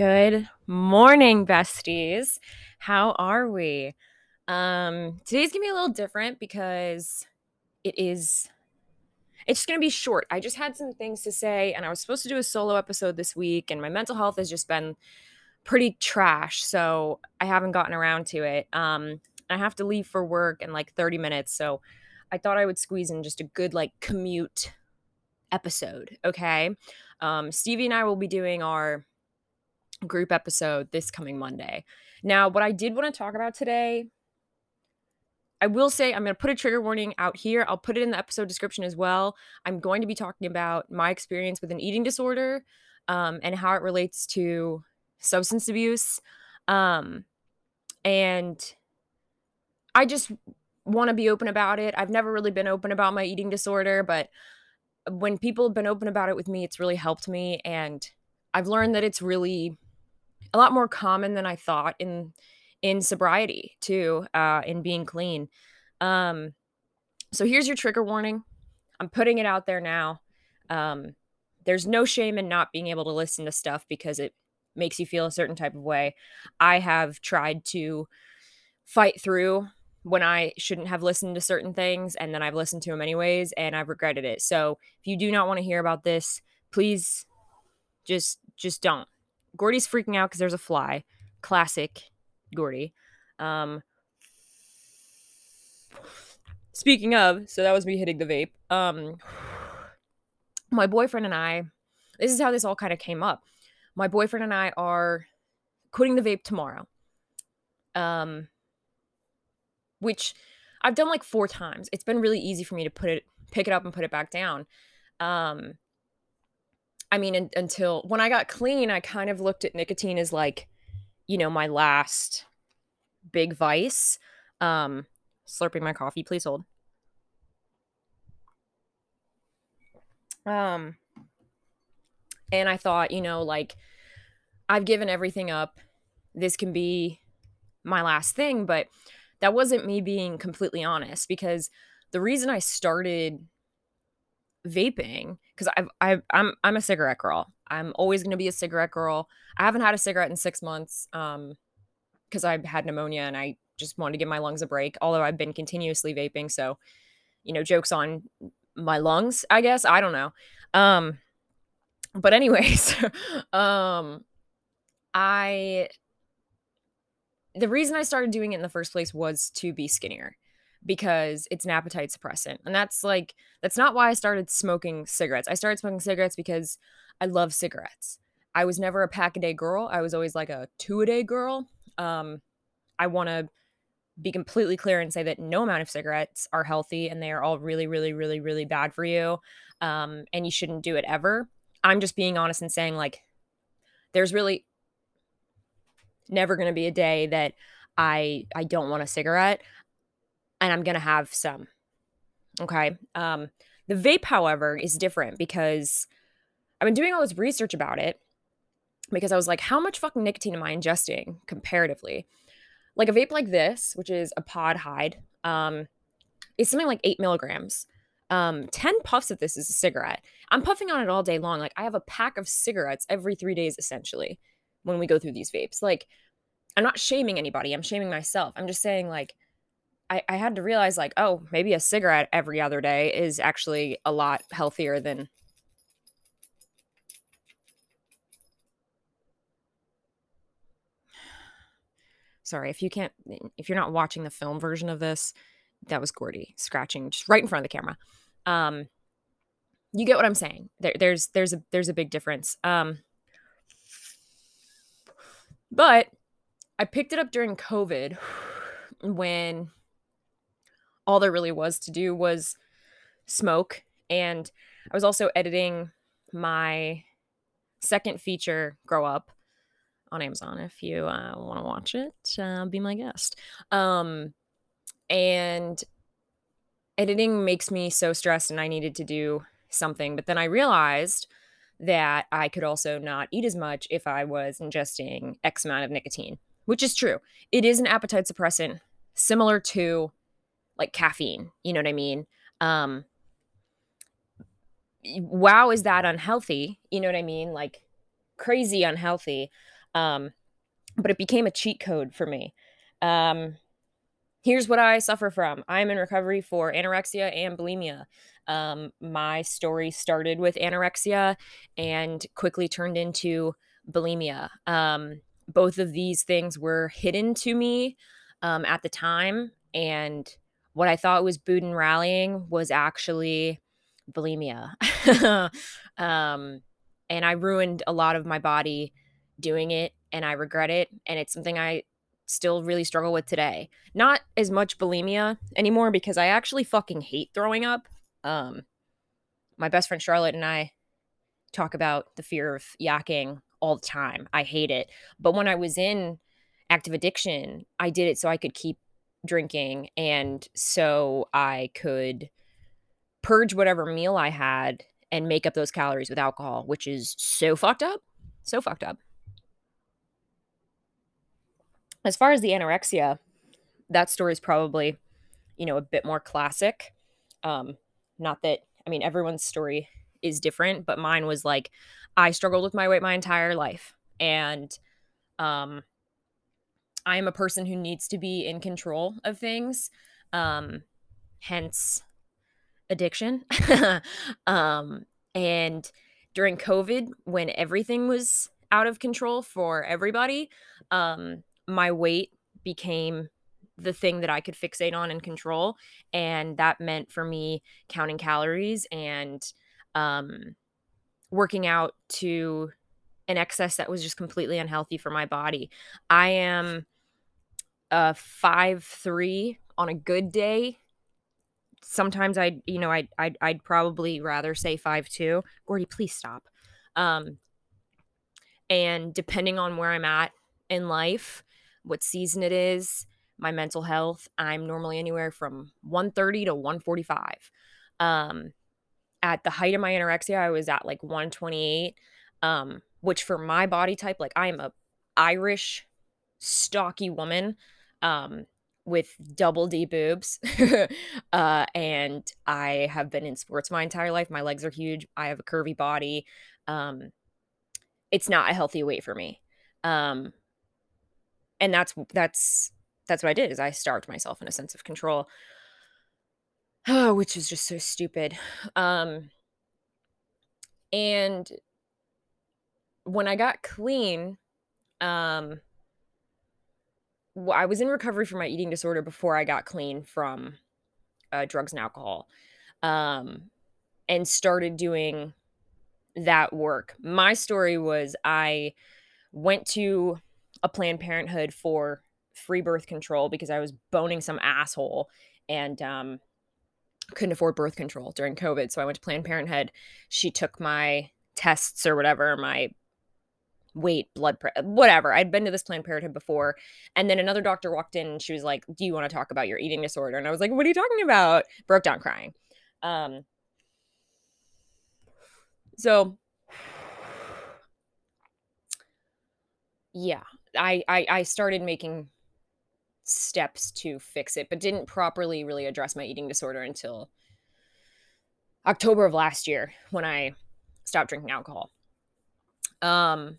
Good morning, besties. How are we? Um, today's gonna be a little different because it is it's just gonna be short. I just had some things to say, and I was supposed to do a solo episode this week, and my mental health has just been pretty trash, so I haven't gotten around to it. Um, I have to leave for work in like 30 minutes, so I thought I would squeeze in just a good like commute episode. Okay. Um, Stevie and I will be doing our group episode this coming Monday. Now, what I did want to talk about today, I will say I'm going to put a trigger warning out here. I'll put it in the episode description as well. I'm going to be talking about my experience with an eating disorder um, and how it relates to substance abuse. Um, and I just want to be open about it. I've never really been open about my eating disorder, but when people have been open about it with me, it's really helped me. And I've learned that it's really a lot more common than I thought in in sobriety too, uh, in being clean. Um, so here's your trigger warning. I'm putting it out there now. Um, there's no shame in not being able to listen to stuff because it makes you feel a certain type of way. I have tried to fight through when I shouldn't have listened to certain things, and then I've listened to them anyways, and I've regretted it. So if you do not want to hear about this, please just just don't. Gordy's freaking out because there's a fly. Classic Gordy. Um, speaking of, so that was me hitting the vape. Um, my boyfriend and I, this is how this all kind of came up. My boyfriend and I are quitting the vape tomorrow. Um, which I've done like four times. It's been really easy for me to put it, pick it up and put it back down. Um, I mean, in, until when I got clean, I kind of looked at nicotine as like, you know, my last big vice. Um, slurping my coffee, please hold. Um, and I thought, you know, like I've given everything up. This can be my last thing, but that wasn't me being completely honest because the reason I started vaping because I've, I've I'm I'm a cigarette girl. I'm always going to be a cigarette girl. I haven't had a cigarette in six months um because I had pneumonia and I just wanted to give my lungs a break. Although I've been continuously vaping, so you know, jokes on my lungs. I guess I don't know. Um, but anyways, um, I the reason I started doing it in the first place was to be skinnier because it's an appetite suppressant. And that's like that's not why I started smoking cigarettes. I started smoking cigarettes because I love cigarettes. I was never a pack a day girl. I was always like a two a day girl. Um, I want to be completely clear and say that no amount of cigarettes are healthy and they are all really, really, really, really bad for you. Um, and you shouldn't do it ever. I'm just being honest and saying, like, there's really never going to be a day that I I don't want a cigarette and I'm going to have some. Okay? Um the vape however is different because I've been doing all this research about it because I was like how much fucking nicotine am I ingesting comparatively? Like a vape like this, which is a pod hide, um is something like 8 milligrams. Um, 10 puffs of this is a cigarette. I'm puffing on it all day long. Like I have a pack of cigarettes every three days, essentially when we go through these vapes. Like, I'm not shaming anybody, I'm shaming myself. I'm just saying, like, I, I had to realize, like, oh, maybe a cigarette every other day is actually a lot healthier than. Sorry, if you can't, if you're not watching the film version of this, that was Gordy scratching just right in front of the camera. Um, you get what I'm saying. There, there's there's a there's a big difference. Um, but I picked it up during COVID when all there really was to do was smoke. And I was also editing my second feature, Grow Up, on Amazon. If you uh, want to watch it, uh, be my guest. Um, and editing makes me so stressed, and I needed to do something. But then I realized that I could also not eat as much if I was ingesting X amount of nicotine, which is true. It is an appetite suppressant similar to like caffeine, you know what I mean? Um wow is that unhealthy, you know what I mean? Like crazy unhealthy. Um, but it became a cheat code for me. Um, here's what I suffer from I'm in recovery for anorexia and bulimia. Um, my story started with anorexia and quickly turned into bulimia. Um, both of these things were hidden to me um, at the time. And what I thought was boot and rallying was actually bulimia. um, and I ruined a lot of my body doing it, and I regret it. And it's something I still really struggle with today. Not as much bulimia anymore because I actually fucking hate throwing up. Um, my best friend Charlotte and I talk about the fear of yakking all the time. I hate it. But when I was in active addiction, I did it so I could keep drinking and so I could purge whatever meal I had and make up those calories with alcohol, which is so fucked up. So fucked up. As far as the anorexia, that story is probably, you know, a bit more classic. Um, not that, I mean, everyone's story is different, but mine was like, I struggled with my weight my entire life. And um, I am a person who needs to be in control of things. Um, hence addiction. um, and during COVID, when everything was out of control for everybody, um, my weight became the thing that I could fixate on and control. And that meant for me counting calories and um, working out to an excess that was just completely unhealthy for my body. I am a five three on a good day. Sometimes I, you know, I I'd, I'd probably rather say five two. Gordy, please stop. Um, and depending on where I'm at in life, what season it is, my mental health, I'm normally anywhere from 130 to 145. Um, at the height of my anorexia, I was at like 128, um, which for my body type, like I am a Irish stocky woman um, with double D boobs. uh, and I have been in sports my entire life. My legs are huge. I have a curvy body. Um, it's not a healthy weight for me. Um, and that's that's that's what I did is I starved myself in a sense of control. Oh, which is just so stupid. Um, and when I got clean, um, I was in recovery from my eating disorder before I got clean from uh, drugs and alcohol, um, and started doing that work. My story was I went to a Planned Parenthood for free birth control because I was boning some asshole and um, couldn't afford birth control during COVID. So I went to Planned Parenthood. She took my tests or whatever, my weight, blood pressure, whatever. I'd been to this Planned Parenthood before. And then another doctor walked in and she was like, Do you want to talk about your eating disorder? And I was like, What are you talking about? Broke down crying. Um, so yeah, I, I I started making steps to fix it, but didn't properly really address my eating disorder until October of last year when I stopped drinking alcohol. Um,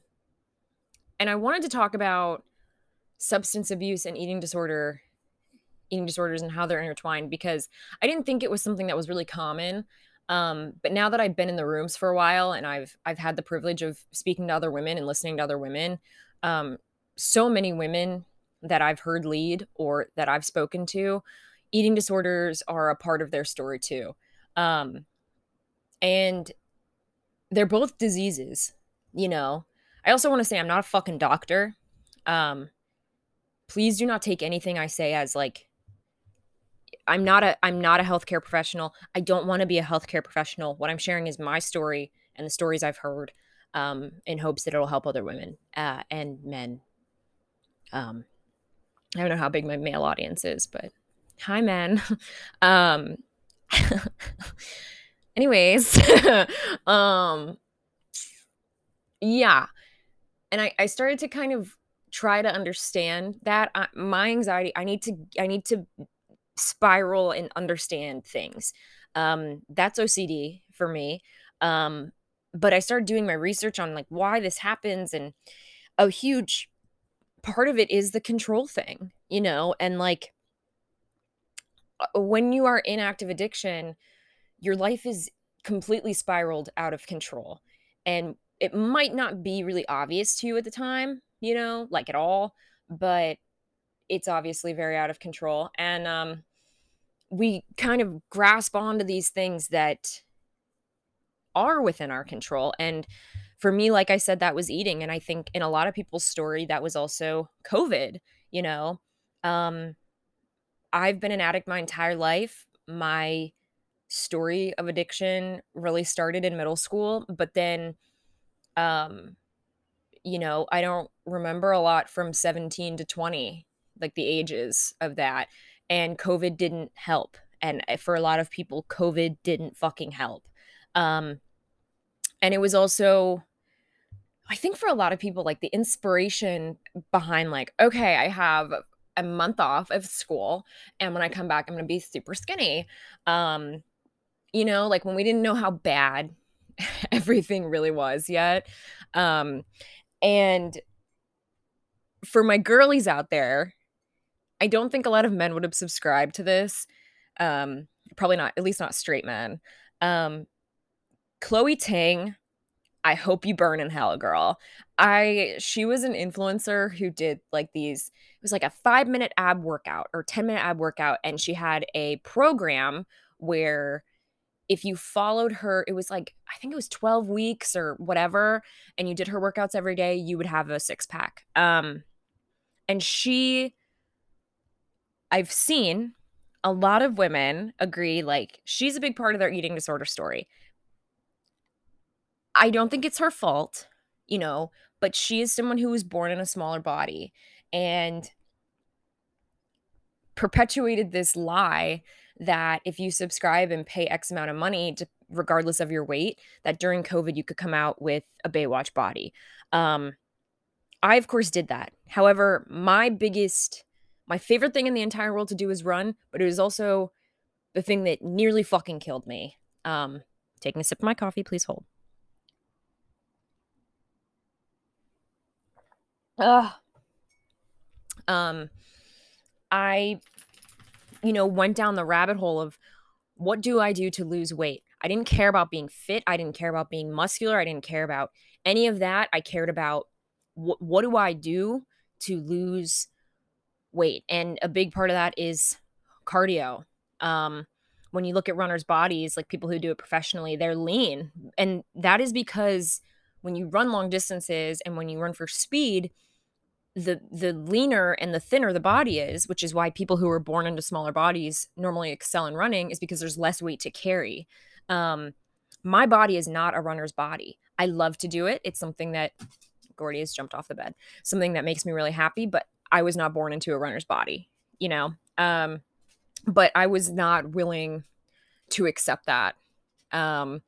and I wanted to talk about substance abuse and eating disorder, eating disorders and how they're intertwined because I didn't think it was something that was really common. Um, but now that I've been in the rooms for a while and I've I've had the privilege of speaking to other women and listening to other women, um, so many women that I've heard lead or that I've spoken to, eating disorders are a part of their story too. Um, and they're both diseases, you know. I also want to say I'm not a fucking doctor. Um, please do not take anything I say as like I'm not a I'm not a healthcare professional. I don't want to be a healthcare professional. What I'm sharing is my story and the stories I've heard um, in hopes that it'll help other women uh, and men. Um, I don't know how big my male audience is, but hi, men. um, anyways, um, yeah. And I, I started to kind of try to understand that I, my anxiety, I need to, I need to spiral and understand things. Um, that's OCD for me. Um, but I started doing my research on like why this happens and a huge part of it is the control thing, you know, and like uh, when you are in active addiction, your life is completely spiraled out of control. And it might not be really obvious to you at the time, you know, like at all, but it's obviously very out of control. And um, we kind of grasp onto these things that are within our control. And for me, like I said, that was eating. And I think in a lot of people's story, that was also COVID, you know. Um, I've been an addict my entire life. My story of addiction really started in middle school, but then um you know, I don't remember a lot from 17 to 20, like the ages of that. And COVID didn't help. And eh, for a lot of people, COVID didn't fucking help. Um, and it was also, I think for a lot of people, like the inspiration behind, like, okay, I have a month off of school. And when I come back, I'm going to be super skinny. Um, you know, like when we didn't know how bad everything really was yet. Um, and for my girlies out there, I don't think a lot of men would have subscribed to this. Um, probably not, at least not straight men. Um, Chloe Ting, I hope you burn in hell, girl. I she was an influencer who did like these it was like a 5 minute ab workout or 10 minute ab workout and she had a program where if you followed her, it was like, I think it was 12 weeks or whatever, and you did her workouts every day, you would have a six pack. Um, and she, I've seen a lot of women agree, like, she's a big part of their eating disorder story. I don't think it's her fault, you know, but she is someone who was born in a smaller body and perpetuated this lie that if you subscribe and pay X amount of money, to, regardless of your weight, that during COVID you could come out with a Baywatch body. Um, I, of course, did that. However, my biggest, my favorite thing in the entire world to do is run, but it was also the thing that nearly fucking killed me. Um, taking a sip of my coffee, please hold. Ugh. Um, I you know, went down the rabbit hole of what do I do to lose weight? I didn't care about being fit. I didn't care about being muscular. I didn't care about any of that. I cared about wh- what do I do to lose weight? And a big part of that is cardio. Um, when you look at runners' bodies, like people who do it professionally, they're lean. And that is because when you run long distances and when you run for speed, the the leaner and the thinner the body is, which is why people who are born into smaller bodies normally excel in running, is because there's less weight to carry. Um, my body is not a runner's body. I love to do it. It's something that Gordy has jumped off the bed. Something that makes me really happy, but I was not born into a runner's body, you know. Um, but I was not willing to accept that. Um,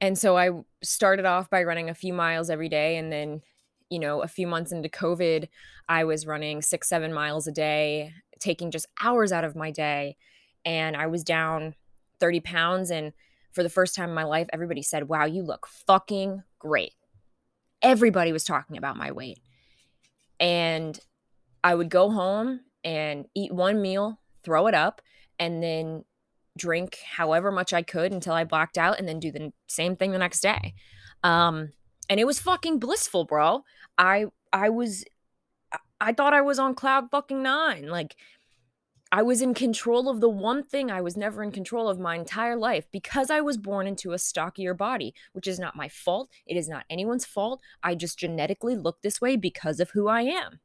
and so I started off by running a few miles every day and then you know, a few months into COVID, I was running six, seven miles a day, taking just hours out of my day. And I was down 30 pounds. And for the first time in my life, everybody said, Wow, you look fucking great. Everybody was talking about my weight. And I would go home and eat one meal, throw it up, and then drink however much I could until I blacked out, and then do the same thing the next day. Um, and it was fucking blissful, bro. I I was I thought I was on cloud fucking 9. Like I was in control of the one thing I was never in control of my entire life because I was born into a stockier body, which is not my fault. It is not anyone's fault. I just genetically look this way because of who I am.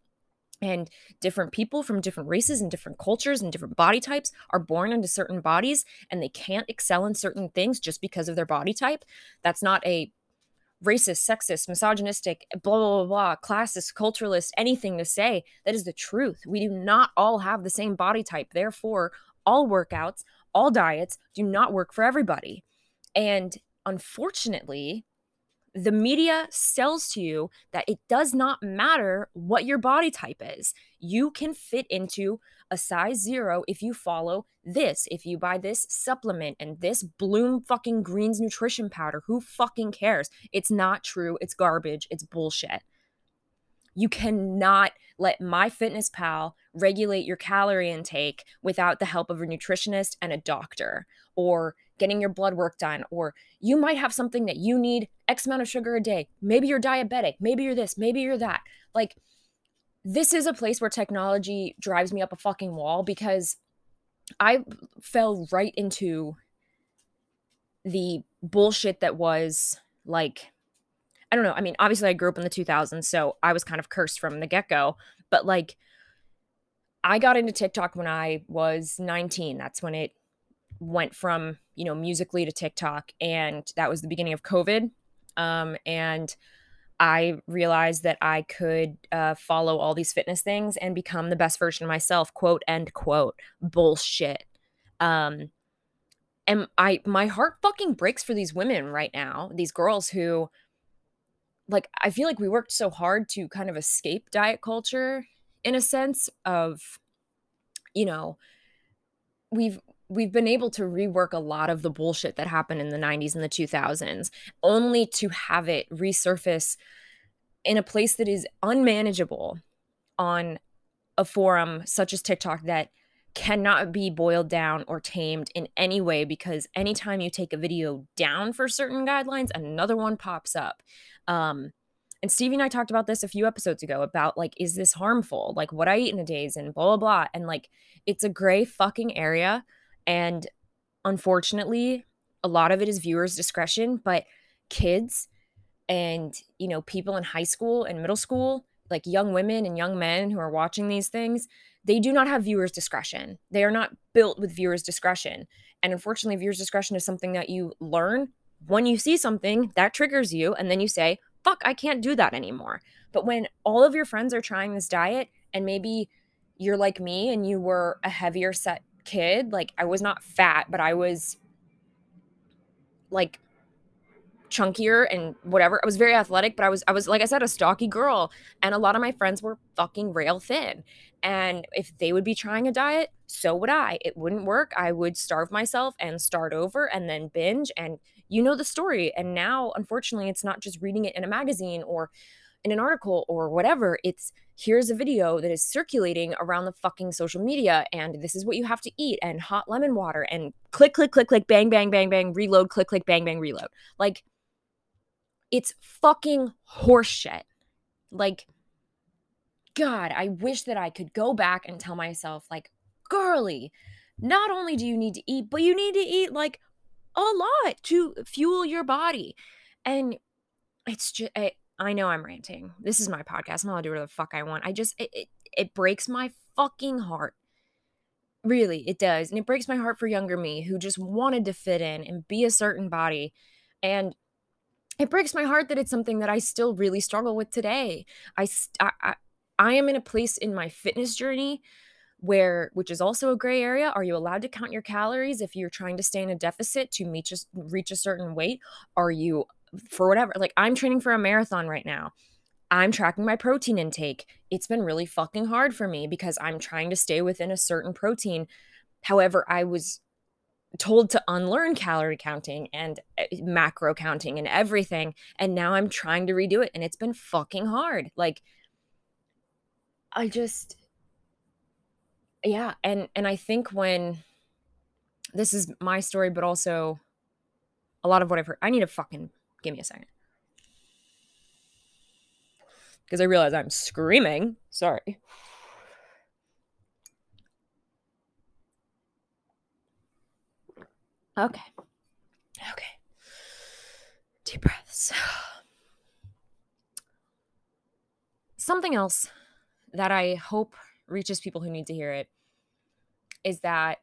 And different people from different races and different cultures and different body types are born into certain bodies and they can't excel in certain things just because of their body type. That's not a racist, sexist, misogynistic, blah, blah, blah, blah, classist, culturalist, anything to say. That is the truth. We do not all have the same body type. Therefore, all workouts, all diets do not work for everybody. And unfortunately, the media sells to you that it does not matter what your body type is. You can fit into a size zero if you follow this, if you buy this supplement and this Bloom fucking Greens nutrition powder. Who fucking cares? It's not true. It's garbage. It's bullshit. You cannot let MyFitnessPal regulate your calorie intake without the help of a nutritionist and a doctor or getting your blood work done or you might have something that you need x amount of sugar a day. Maybe you're diabetic, maybe you're this, maybe you're that. Like this is a place where technology drives me up a fucking wall because I fell right into the bullshit that was like I don't know. I mean, obviously I grew up in the 2000s, so I was kind of cursed from the get-go, but like I got into TikTok when I was 19. That's when it went from, you know, Musical.ly to TikTok and that was the beginning of COVID. Um and I realized that I could uh, follow all these fitness things and become the best version of myself, quote, end quote. Bullshit. Um, and I, my heart fucking breaks for these women right now, these girls who, like, I feel like we worked so hard to kind of escape diet culture in a sense of, you know, we've, we've been able to rework a lot of the bullshit that happened in the 90s and the 2000s only to have it resurface in a place that is unmanageable on a forum such as TikTok that cannot be boiled down or tamed in any way because anytime you take a video down for certain guidelines, another one pops up. Um, and Stevie and I talked about this a few episodes ago about like, is this harmful? Like what I eat in a day and blah, blah, blah. And like, it's a gray fucking area. And unfortunately, a lot of it is viewers' discretion, but kids and, you know, people in high school and middle school, like young women and young men who are watching these things, they do not have viewers' discretion. They are not built with viewers' discretion. And unfortunately, viewers' discretion is something that you learn when you see something that triggers you, and then you say, fuck, I can't do that anymore. But when all of your friends are trying this diet, and maybe you're like me and you were a heavier set kid. Like I was not fat, but I was like chunkier and whatever. I was very athletic, but I was I was like I said a stocky girl and a lot of my friends were fucking rail thin. And if they would be trying a diet, so would I. It wouldn't work. I would starve myself and start over and then binge and you know the story. And now unfortunately it's not just reading it in a magazine or in an article or whatever. It's here's a video that is circulating around the fucking social media and this is what you have to eat and hot lemon water and click, click, click, click, bang, bang, bang, bang, reload, click, click, bang, bang, reload. Like, it's fucking horseshit. Like, God, I wish that I could go back and tell myself, like, girly, not only do you need to eat, but you need to eat like a lot to fuel your body. And it's just, I know I'm ranting. This is my podcast. I'm allowed to do whatever the fuck I want. I just it, it, it breaks my fucking heart. Really, it does. And it breaks my heart for younger me who just wanted to fit in and be a certain body. And it breaks my heart that it's something that I still really struggle with today. I, I, I, am in a place in my fitness journey where which is also a gray area are you allowed to count your calories if you're trying to stay in a deficit to meet just reach a certain weight are you for whatever. Like I'm training for a marathon right now. I'm tracking my protein intake. It's been really fucking hard for me because I'm trying to stay within a certain protein. However, I was told to unlearn calorie counting and eh, macro counting and everything. And now I'm trying to redo it and it's been fucking hard. Like, I just, yeah. And, and I think when this is my story, but also a lot of what I've heard, I need a fucking Give me a second. Because I realize I'm screaming. Sorry. Okay. Okay. Deep breaths. Something else that I hope reaches people who need to hear it is that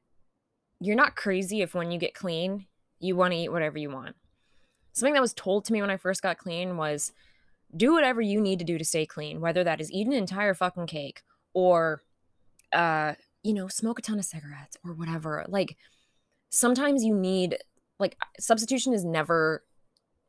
you're not crazy if when you get clean, you want to eat whatever you want something that was told to me when I first got clean was do whatever you need to do to stay clean, whether that is eat an entire fucking cake or, uh, you know, smoke a ton of cigarettes or whatever. Like, sometimes you need, like, substitution is never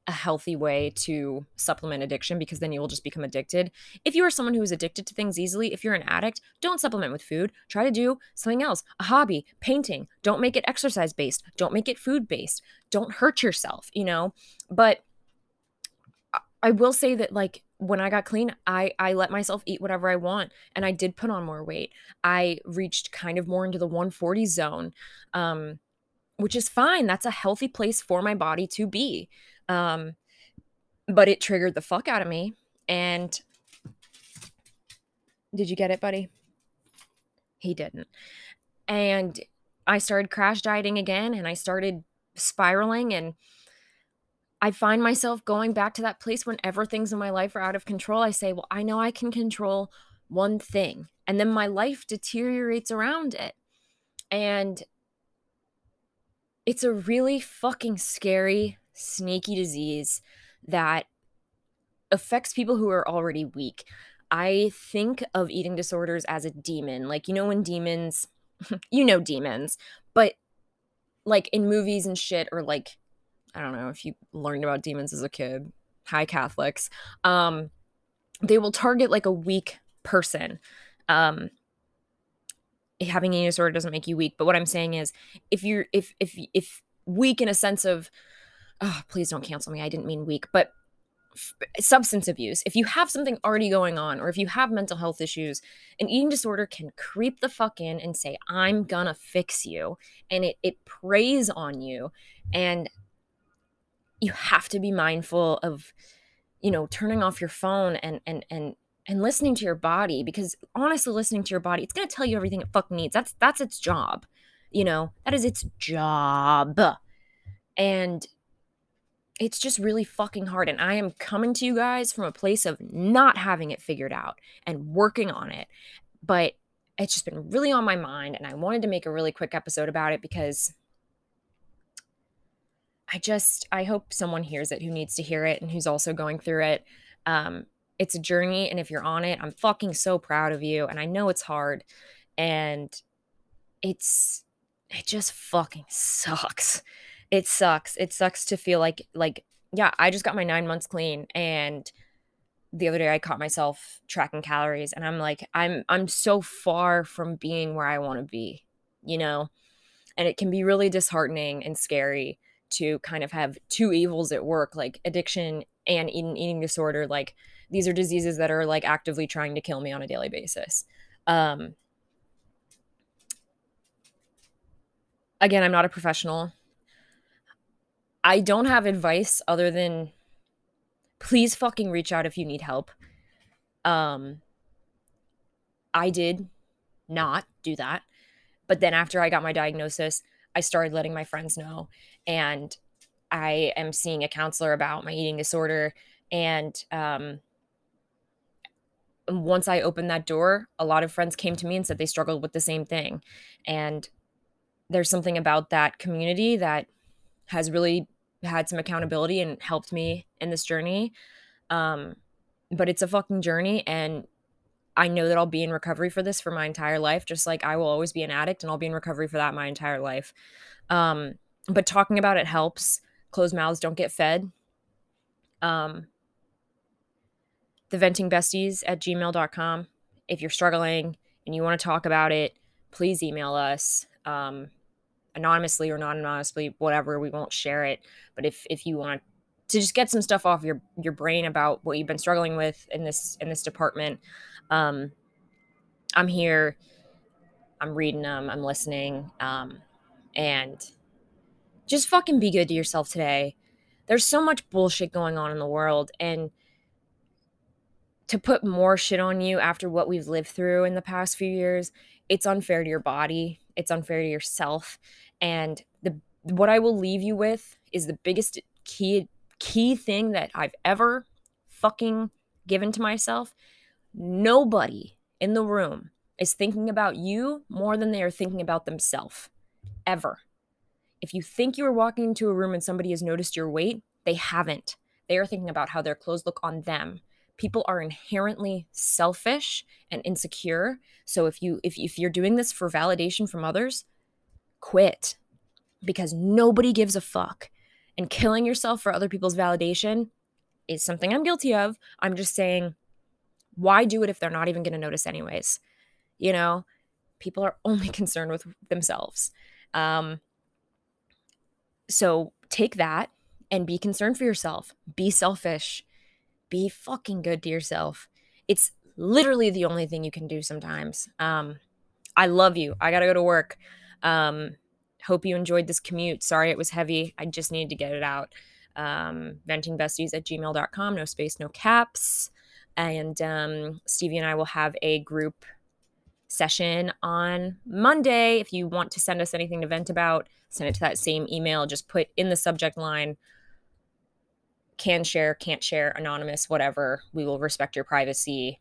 a healthy way to supplement addiction because then you will just become addicted. If you are someone who is addicted to things easily, if you're an addict, don't supplement with food. Try to do something else, a hobby, painting. Don't make it exercise based. Don't make it food based. Don't hurt yourself, you know? But I will say that, like, when I got clean, I I let myself eat whatever I want, and I did put on more weight. I reached kind of more into the 140 zone, um, which is fine. That's a healthy place for my body to be. Um, but it triggered the fuck out of me. And did you get it, buddy? He didn't. And I started crash dieting again, and I started spiraling and I find myself going back to that place whenever things in my life are out of control. I say, well, I know I can control one thing. And then my life deteriorates around it. And it's a really fucking scary, sneaky disease that affects people who are already weak. I think of eating disorders as a demon. Like, you know, when demons, you know, demons, but like in movies and shit, or like I don't know if you learned about demons as a kid, high Catholics, um, they will target like a weak person. Um, having a disorder doesn't make you weak, but what I'm saying is, if you're if if if weak in a sense of, oh, please don't cancel me. I didn't mean weak, but substance abuse, if you have something already going on, or if you have mental health issues, an eating disorder can creep the fuck in and say, I'm gonna fix you. And it, it preys on you. And you have to be mindful of you know turning off your phone and and and and listening to your body because honestly listening to your body it's going to tell you everything it fucking needs that's that's its job you know that is its job and it's just really fucking hard and i am coming to you guys from a place of not having it figured out and working on it but it's just been really on my mind and i wanted to make a really quick episode about it because I just I hope someone hears it who needs to hear it and who's also going through it. Um, it's a journey, and if you're on it, I'm fucking so proud of you. And I know it's hard, and it's it just fucking sucks. It sucks. It sucks to feel like like yeah, I just got my nine months clean, and the other day I caught myself tracking calories, and I'm like I'm I'm so far from being where I want to be, you know, and it can be really disheartening and scary to kind of have two evils at work like addiction and eating, eating disorder. Like these are diseases that are like actively trying to kill me on a daily basis. Um again i'm not a professional i don't have advice other than please fucking reach out if you need help um i did not do that but then after i got my diagnosis I started letting my friends know. And I am seeing a counselor about my eating disorder. And um, once I opened that door, a lot of friends came to me and said they struggled with the same thing. And there's something about that community that has really had some accountability and helped me in this journey. Um, but it's a fucking journey. And I know that I'll be in recovery for this for my entire life, just like I will always be an addict and I'll be in recovery for that my entire life. Um, but talking about it helps. Closed mouths don't get fed. Um, the venting besties at gmail.com. If you're struggling and you want to talk about it, please email us um, anonymously or not anonymously, whatever. We won't share it. But if, if you want to just get some stuff off your, your brain about what you've been struggling with in this, in this department, um, I'm here. I'm reading them. I'm listening. Um, and just fucking be good to yourself today. There's so much bullshit going on in the world. And to put more shit on you after what we've lived through in the past few years, it's unfair to your body. It's unfair to yourself. And the what I will leave you with is the biggest key key thing that I've ever fucking given to myself Nobody in the room is thinking about you more than they are thinking about themselves, ever. If you think you are walking into a room and somebody has noticed your weight, they haven't. They are thinking about how their clothes look on them. People are inherently selfish and insecure. So if you if, if you're doing this for validation from others, quit because nobody gives a fuck. And killing yourself for other people's validation is something I'm guilty of. I'm just saying why do it if they're not even going to notice anyways you know people are only concerned with themselves um so take that and be concerned for yourself be selfish be fucking good to yourself. It's literally the only thing you can do sometimes. Um, I love you. I gotta go to work. Um, hope you enjoyed this commute. Sorry it was heavy. I just needed to get it out. Um, ventingbesties at gmail.com, no space, no caps. And um, Stevie and I will have a group session on Monday. If you want to send us anything to vent about, send it to that same email. Just put in the subject line can share, can't share, anonymous, whatever. We will respect your privacy,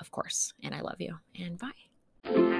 of course. And I love you. And bye.